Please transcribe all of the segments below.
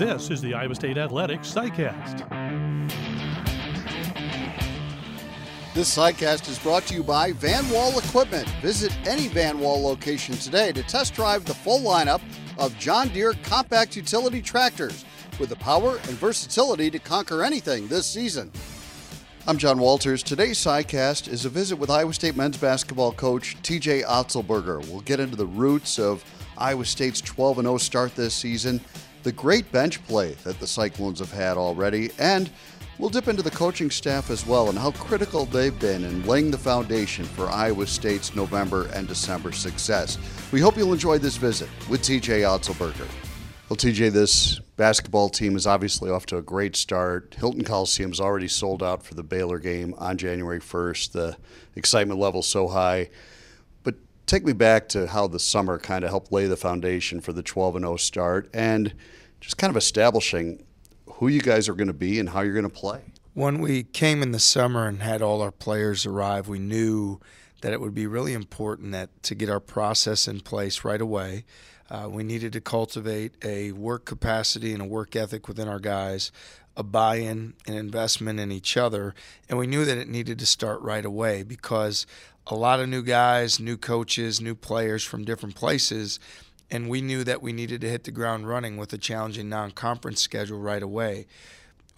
This is the Iowa State Athletics SciCast. This SciCast is brought to you by Van Wall Equipment. Visit any Van Wall location today to test drive the full lineup of John Deere compact utility tractors with the power and versatility to conquer anything this season. I'm John Walters. Today's SciCast is a visit with Iowa State men's basketball coach TJ Otzelberger. We'll get into the roots of Iowa State's 12 0 start this season, the great bench play that the Cyclones have had already, and we'll dip into the coaching staff as well and how critical they've been in laying the foundation for Iowa State's November and December success. We hope you'll enjoy this visit with TJ Otzelberger. Well, TJ, this basketball team is obviously off to a great start. Hilton Coliseum's already sold out for the Baylor game on January 1st. The excitement level's so high. Take me back to how the summer kind of helped lay the foundation for the 12 0 start and just kind of establishing who you guys are going to be and how you're going to play. When we came in the summer and had all our players arrive, we knew that it would be really important that to get our process in place right away uh, we needed to cultivate a work capacity and a work ethic within our guys, a buy in, an investment in each other. And we knew that it needed to start right away because a lot of new guys, new coaches, new players from different places. And we knew that we needed to hit the ground running with a challenging non conference schedule right away.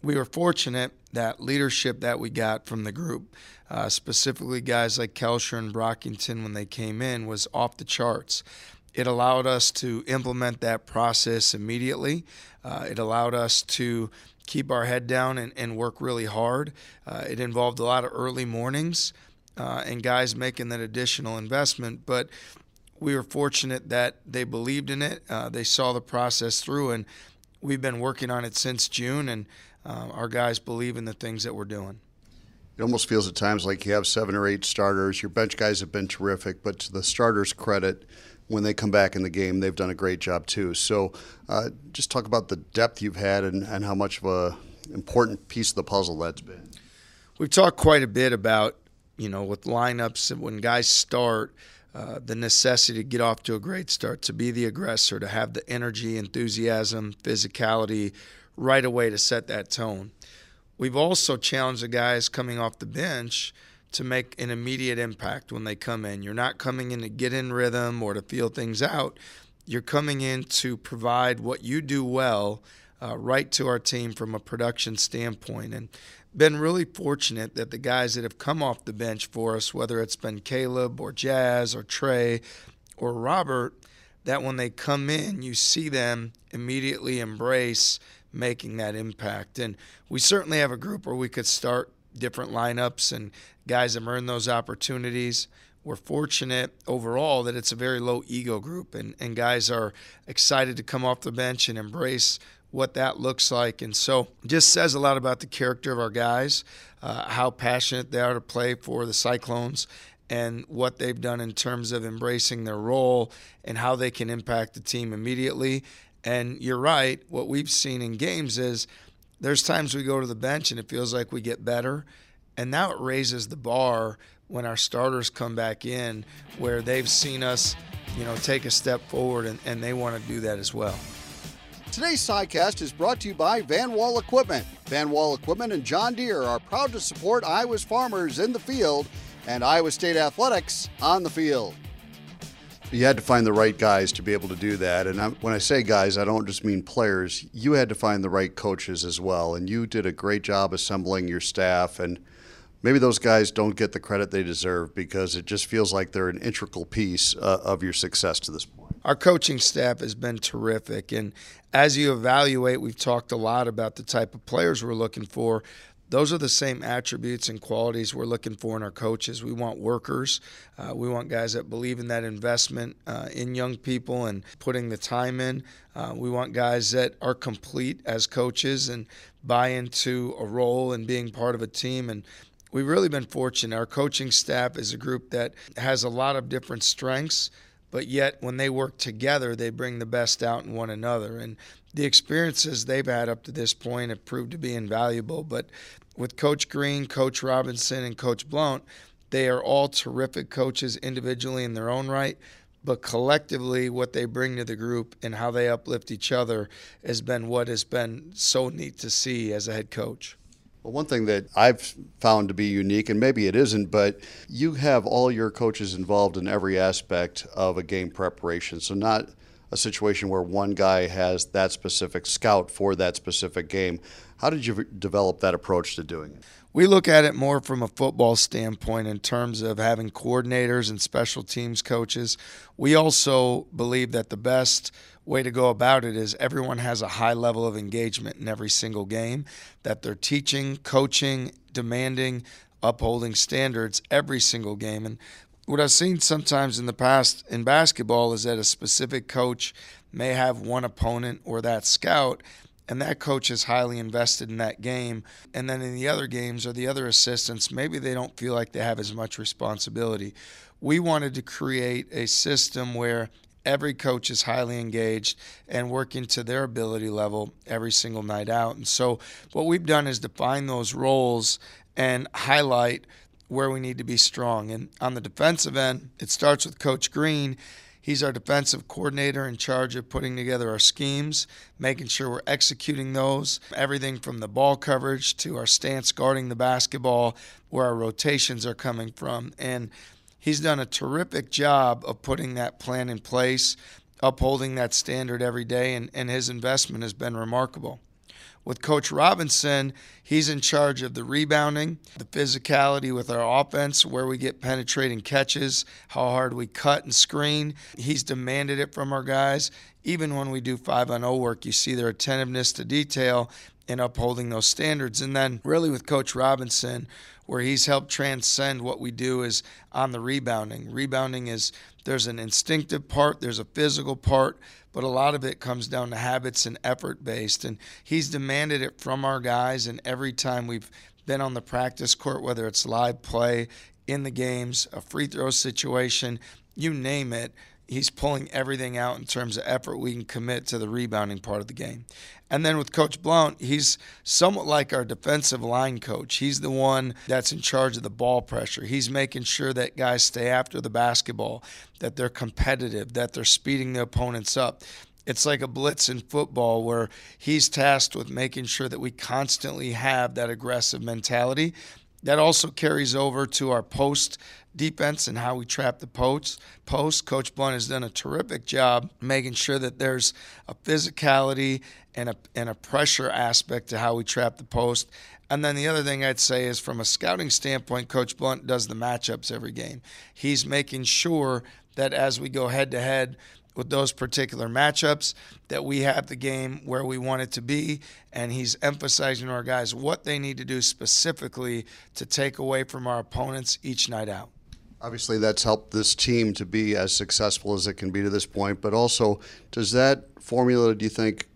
We were fortunate that leadership that we got from the group, uh, specifically guys like Kalscheur and Brockington when they came in, was off the charts. It allowed us to implement that process immediately. Uh, it allowed us to keep our head down and, and work really hard. Uh, it involved a lot of early mornings uh, and guys making that additional investment. But we were fortunate that they believed in it. Uh, they saw the process through, and we've been working on it since June. And uh, our guys believe in the things that we're doing. It almost feels at times like you have seven or eight starters. Your bench guys have been terrific, but to the starters' credit, when they come back in the game, they've done a great job too. So, uh, just talk about the depth you've had and, and how much of a important piece of the puzzle that's been. We've talked quite a bit about you know with lineups when guys start. Uh, the necessity to get off to a great start, to be the aggressor, to have the energy, enthusiasm, physicality right away to set that tone. We've also challenged the guys coming off the bench to make an immediate impact when they come in. You're not coming in to get in rhythm or to feel things out. You're coming in to provide what you do well uh, right to our team from a production standpoint. And been really fortunate that the guys that have come off the bench for us, whether it's been Caleb or Jazz or Trey or Robert, that when they come in, you see them immediately embrace making that impact. And we certainly have a group where we could start different lineups and guys have earned those opportunities. We're fortunate overall that it's a very low ego group, and, and guys are excited to come off the bench and embrace what that looks like. And so, just says a lot about the character of our guys, uh, how passionate they are to play for the Cyclones, and what they've done in terms of embracing their role and how they can impact the team immediately. And you're right, what we've seen in games is there's times we go to the bench and it feels like we get better. And now it raises the bar when our starters come back in where they've seen us, you know, take a step forward and, and they want to do that as well. Today's SciCast is brought to you by Van Wall Equipment. Van Wall Equipment and John Deere are proud to support Iowa's farmers in the field and Iowa State athletics on the field you had to find the right guys to be able to do that. And I'm, when I say guys, I don't just mean players. You had to find the right coaches as well. And you did a great job assembling your staff. And maybe those guys don't get the credit they deserve because it just feels like they're an integral piece uh, of your success to this point. Our coaching staff has been terrific. And as you evaluate, we've talked a lot about the type of players we're looking for those are the same attributes and qualities we're looking for in our coaches. We want workers. Uh, we want guys that believe in that investment uh, in young people and putting the time in. Uh, we want guys that are complete as coaches and buy into a role and being part of a team. And we've really been fortunate. Our coaching staff is a group that has a lot of different strengths but yet when they work together, they bring the best out in one another. And the experiences they've had up to this point have proved to be invaluable. But with Coach Green, Coach Robinson, and Coach Blount, they are all terrific coaches individually in their own right. but collectively, what they bring to the group and how they uplift each other has been what has been so neat to see as a head coach. Well, one thing that I've found to be unique, and maybe it isn't, but you have all your coaches involved in every aspect of a game preparation. So, not a situation where one guy has that specific scout for that specific game. How did you develop that approach to doing it? We look at it more from a football standpoint in terms of having coordinators and special teams coaches. We also believe that the best way to go about it is everyone has a high level of engagement in every single game, that they're teaching, coaching, demanding, upholding standards every single game. And what I've seen sometimes in the past in basketball is that a specific coach may have one opponent or that scout and that coach is highly invested in that game. And then in the other games or the other assistants, maybe they don't feel like they have as much responsibility. We wanted to create a system where every coach is highly engaged and working to their ability level every single night out. And so, what we've done is define those roles and highlight where we need to be strong. And on the defensive end, it starts with Coach Green. He's our defensive coordinator in charge of putting together our schemes, making sure we're executing those. Everything from the ball coverage to our stance guarding the basketball, where our rotations are coming from. And he's done a terrific job of putting that plan in place, upholding that standard every day, and, and his investment has been remarkable. With Coach Robinson, he's in charge of the rebounding, the physicality with our offense, where we get penetrating catches, how hard we cut and screen. He's demanded it from our guys. Even when we do 5 on 0 work, you see their attentiveness to detail in upholding those standards. And then, really, with Coach Robinson, where he's helped transcend what we do is on the rebounding. Rebounding is there's an instinctive part, there's a physical part, but a lot of it comes down to habits and effort based. And he's demanded it from our guys. And every time we've been on the practice court, whether it's live play, in the games, a free throw situation, you name it, he's pulling everything out in terms of effort we can commit to the rebounding part of the game. And then with Coach Blount, he's somewhat like our defensive line coach. He's the one that's in charge of the ball pressure. He's making sure that guys stay after the basketball, that they're competitive, that they're speeding the opponents up. It's like a blitz in football where he's tasked with making sure that we constantly have that aggressive mentality. That also carries over to our post defense and how we trap the post. Post Coach Blount has done a terrific job making sure that there's a physicality and a and a pressure aspect to how we trap the post. And then the other thing I'd say is from a scouting standpoint, Coach Blount does the matchups every game. He's making sure that as we go head to head with those particular matchups that we have the game where we want it to be and he's emphasizing to our guys what they need to do specifically to take away from our opponents each night out Obviously, that's helped this team to be as successful as it can be to this point. But also, does that formula, do you think,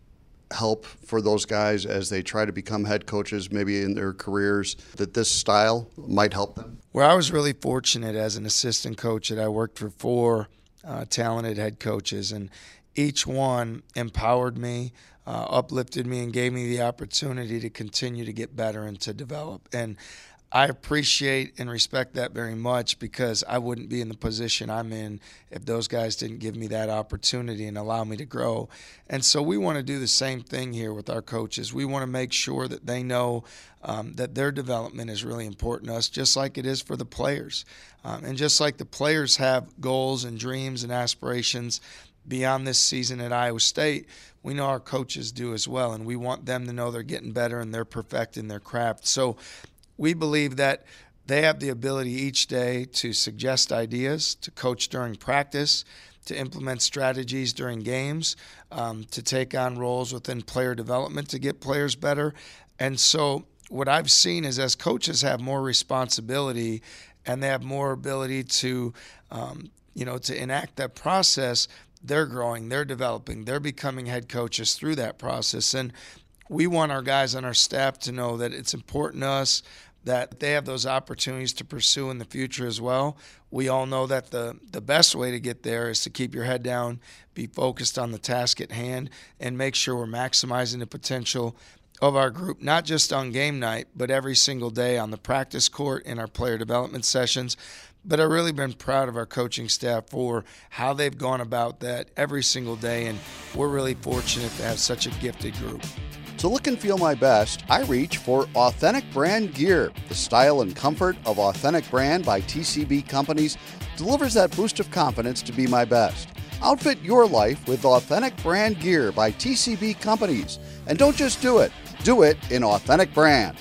help for those guys as they try to become head coaches, maybe in their careers, that this style might help them? Well, I was really fortunate as an assistant coach that I worked for four uh, talented head coaches, and each one empowered me. Uh, uplifted me and gave me the opportunity to continue to get better and to develop. And I appreciate and respect that very much because I wouldn't be in the position I'm in if those guys didn't give me that opportunity and allow me to grow. And so we want to do the same thing here with our coaches. We want to make sure that they know um, that their development is really important to us, just like it is for the players. Um, and just like the players have goals and dreams and aspirations beyond this season at Iowa State, we know our coaches do as well. And we want them to know they're getting better and they're perfecting their craft. So we believe that they have the ability each day to suggest ideas, to coach during practice, to implement strategies during games, um, to take on roles within player development to get players better. And so, what I've seen is as coaches have more responsibility and they have more ability to, um, you know, to enact that process, they're growing, they're developing, they're becoming head coaches through that process. And we want our guys on our staff to know that it's important to us that they have those opportunities to pursue in the future as well. We all know that the, the best way to get there is to keep your head down, be focused on the task at hand, and make sure we're maximizing the potential of our group, not just on game night, but every single day on the practice court in our player development sessions. But I've really been proud of our coaching staff for how they've gone about that every single day, and we're really fortunate to have such a gifted group. To look and feel my best, I reach for Authentic Brand Gear. The style and comfort of Authentic Brand by TCB Companies delivers that boost of confidence to be my best. Outfit your life with Authentic Brand Gear by TCB Companies. And don't just do it, do it in Authentic Brand.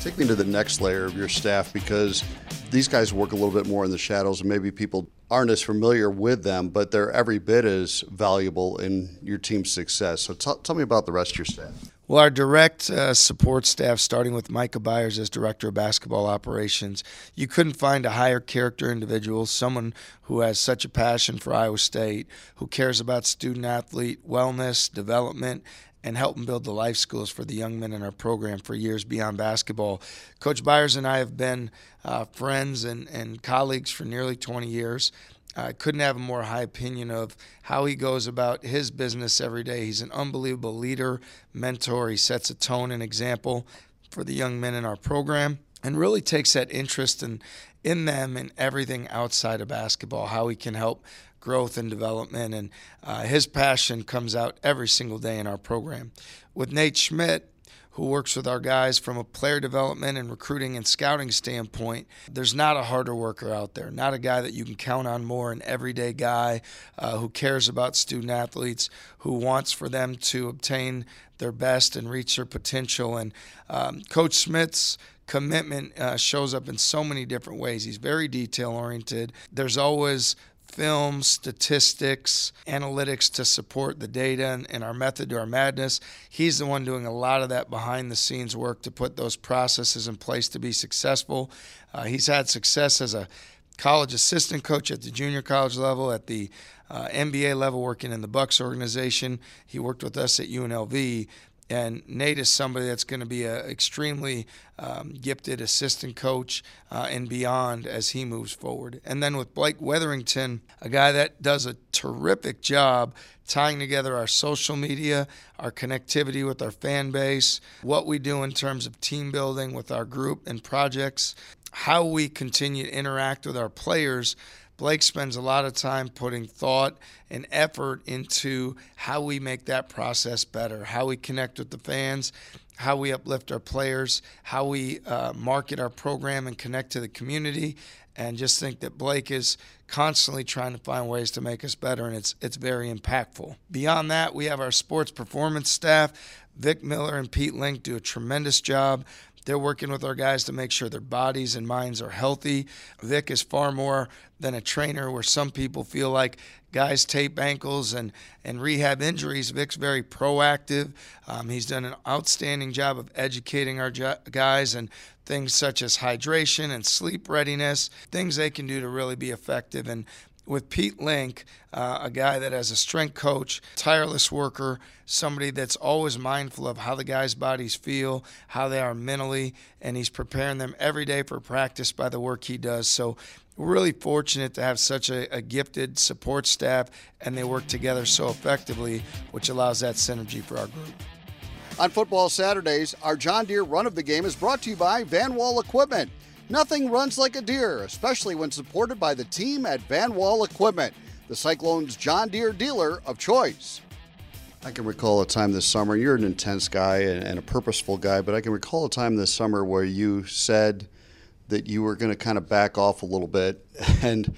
Take me to the next layer of your staff because these guys work a little bit more in the shadows and maybe people aren't as familiar with them, but they're every bit as valuable in your team's success. So t- tell me about the rest of your staff. Well, our direct uh, support staff, starting with Micah Byers as Director of Basketball Operations, you couldn't find a higher character individual, someone who has such a passion for Iowa State, who cares about student athlete wellness, development, and helping build the life skills for the young men in our program for years beyond basketball. Coach Byers and I have been uh, friends and, and colleagues for nearly 20 years. I couldn't have a more high opinion of how he goes about his business every day. He's an unbelievable leader, mentor. He sets a tone and example for the young men in our program and really takes that interest in, in them and everything outside of basketball, how he can help growth and development. And uh, his passion comes out every single day in our program. With Nate Schmidt, who works with our guys from a player development and recruiting and scouting standpoint, there's not a harder worker out there, not a guy that you can count on more, an everyday guy uh, who cares about student athletes, who wants for them to obtain their best and reach their potential. And um, Coach Schmidt's commitment uh, shows up in so many different ways. He's very detail oriented. There's always film, statistics, analytics to support the data and, and, our method to our madness. He's the one doing a lot of that behind the scenes work to put those processes in place to be successful. Uh, he's had success as a college assistant coach at the junior college level, at the uh, NBA level, working in the Bucks organization. He worked with us at UNLV. And Nate is somebody that's going to be an extremely um, gifted assistant coach uh, and beyond as he moves forward. And then with Blake Wetherington, a guy that does a terrific job tying together our social media, our connectivity with our fan base, what we do in terms of team building with our group and projects, how we continue to interact with our players Blake spends a lot of time putting thought and effort into how we make that process better, how we connect with the fans, how we uplift our players, how we uh, market our program and connect to the community. And just think that Blake is constantly trying to find ways to make us better, and it's it's very impactful. Beyond that, we have our sports performance staff. Vic Miller and Pete Link do a tremendous job they're working with our guys to make sure their bodies and minds are healthy. Vic is far more than a trainer where some people feel like guys tape ankles and, and rehab injuries. Vic's very proactive. Um, he's done an outstanding job of educating our guys and things such as hydration and sleep readiness, things they can do to really be effective. And with Pete Link, uh, a guy that has a strength coach, tireless worker, somebody that's always mindful of how the guys' bodies feel, how they are mentally, and he's preparing them every day for practice by the work he does. So we're really fortunate to have such a, a gifted support staff, and they work together so effectively, which allows that synergy for our group. On football Saturdays, our John Deere run of the game is brought to you by Van Wall Equipment. Nothing runs like a deer, especially when supported by the team at Van Wall Equipment, the Cyclones John Deere dealer of choice. I can recall a time this summer, you're an intense guy and, a purposeful guy, but I can recall a time this summer where you said that you were going to kind of back off a little bit and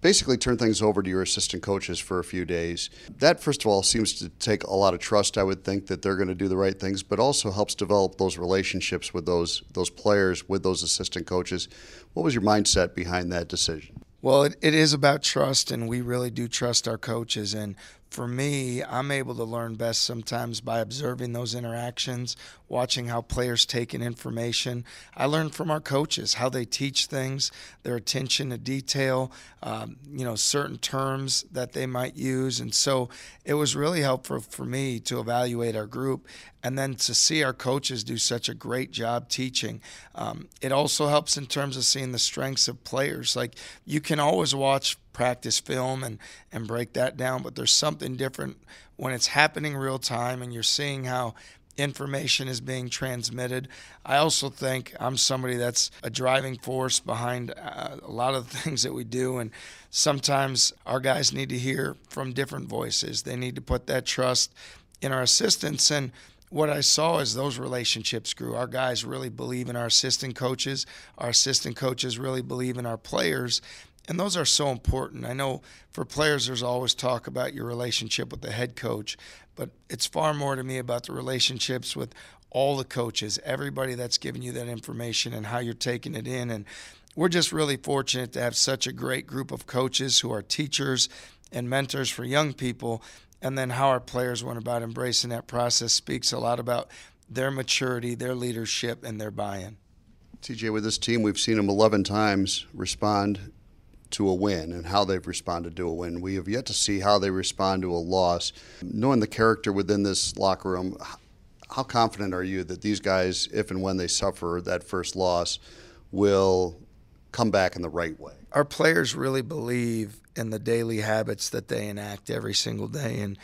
basically turn things over to your assistant coaches for a few days. That, first of all, seems to take a lot of trust. I would think that they're going to do the right things, but also helps develop those relationships with those those players, with those assistant coaches. What was your mindset behind that decision? Well, it, it is about trust, and we really do trust our coaches. And for me, I'm able to learn best sometimes by observing those interactions, watching how players take in information. I learn from our coaches how they teach things, their attention to detail, um, you know, certain terms that they might use. And so it was really helpful for me to evaluate our group and then to see our coaches do such a great job teaching. Um, it also helps in terms of seeing the strengths of players. Like you can always watch practice film and and break that down but there's something different when it's happening real time and you're seeing how information is being transmitted. I also think I'm somebody that's a driving force behind uh, a lot of the things that we do. And sometimes our guys need to hear from different voices, they need to put that trust in our assistants. And what I saw is those relationships grew. Our guys really believe in our assistant coaches. Our assistant coaches really believe in our players. And those are so important. I know for players, there's always talk about your relationship with the head coach, but it's far more to me about the relationships with all the coaches, everybody that's giving you that information and how you're taking it in. And we're just really fortunate to have such a great group of coaches who are teachers and mentors for young people and then how our players went about embracing that process speaks a lot about their maturity, their leadership, and their buy in. TJ, with this team, we've seen them 11 times respond to a win and how they've responded to a win. We have yet to see how they respond to a loss. Knowing the character within this locker room, how confident are you that these guys, if and when they suffer that first loss, will come back in the right way? Our players really believe in the daily habits that they enact every single day. And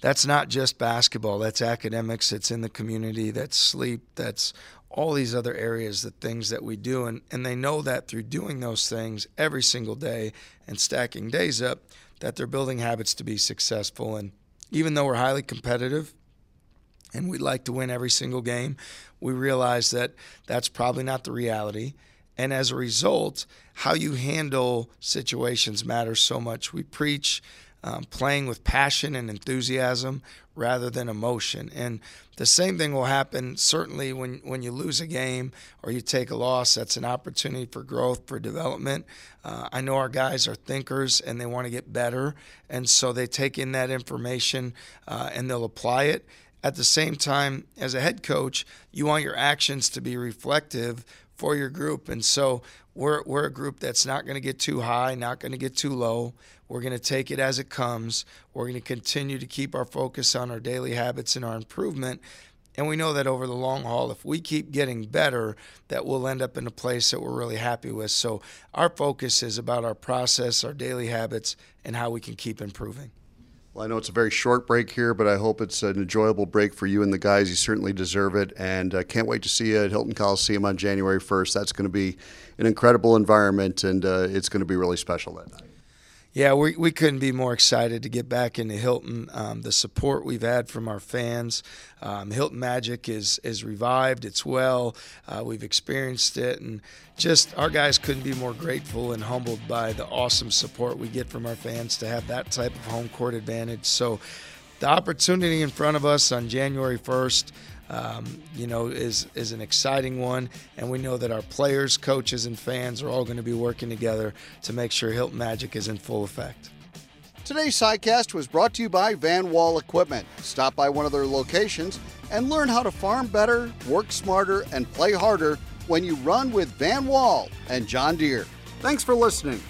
that's not just basketball, that's academics, it's in the community, that's sleep, that's all these other areas, the things that we do. And, and they know that through doing those things every single day and stacking days up, that they're building habits to be successful. And even though we're highly competitive, and we'd like to win every single game, we realize that that's probably not the reality. And as a result, how you handle situations matters so much. We preach um, playing with passion and enthusiasm rather than emotion. And the same thing will happen certainly when, when you lose a game or you take a loss. That's an opportunity for growth, for development. Uh, I know our guys are thinkers and they want to get better. And so they take in that information uh, and they'll apply it. At the same time, as a head coach, you want your actions to be reflective for your group. And so we're, we're a group that's not going to get too high, not going to get too low. We're going to take it as it comes. We're going to continue to keep our focus on our daily habits and our improvement. And we know that over the long haul, if we keep getting better, that we'll end up in a place that we're really happy with. So our focus is about our process, our daily habits, and how we can keep improving. Well, I know it's a very short break here, but I hope it's an enjoyable break for you and the guys. You certainly deserve it, and uh, can't wait to see you at Hilton Coliseum on January 1st. That's going to be an incredible environment, and uh, it's going to be really special that night. Yeah, we, we couldn't be more excited to get back into Hilton. Um, the support we've had from our fans, um, Hilton Magic is is revived. It's well. Uh, we've experienced it, and just our guys couldn't be more grateful and humbled by the awesome support we get from our fans to have that type of home court advantage. So, the opportunity in front of us on January first um, you know, is is an exciting one, and we know that our players, coaches, and fans are all going to be working together to make sure Hilton Magic is in full effect. Today's sidecast was brought to you by Van Wall Equipment. Stop by one of their locations and learn how to farm better, work smarter, and play harder when you run with Van Wall and John Deere. Thanks for listening.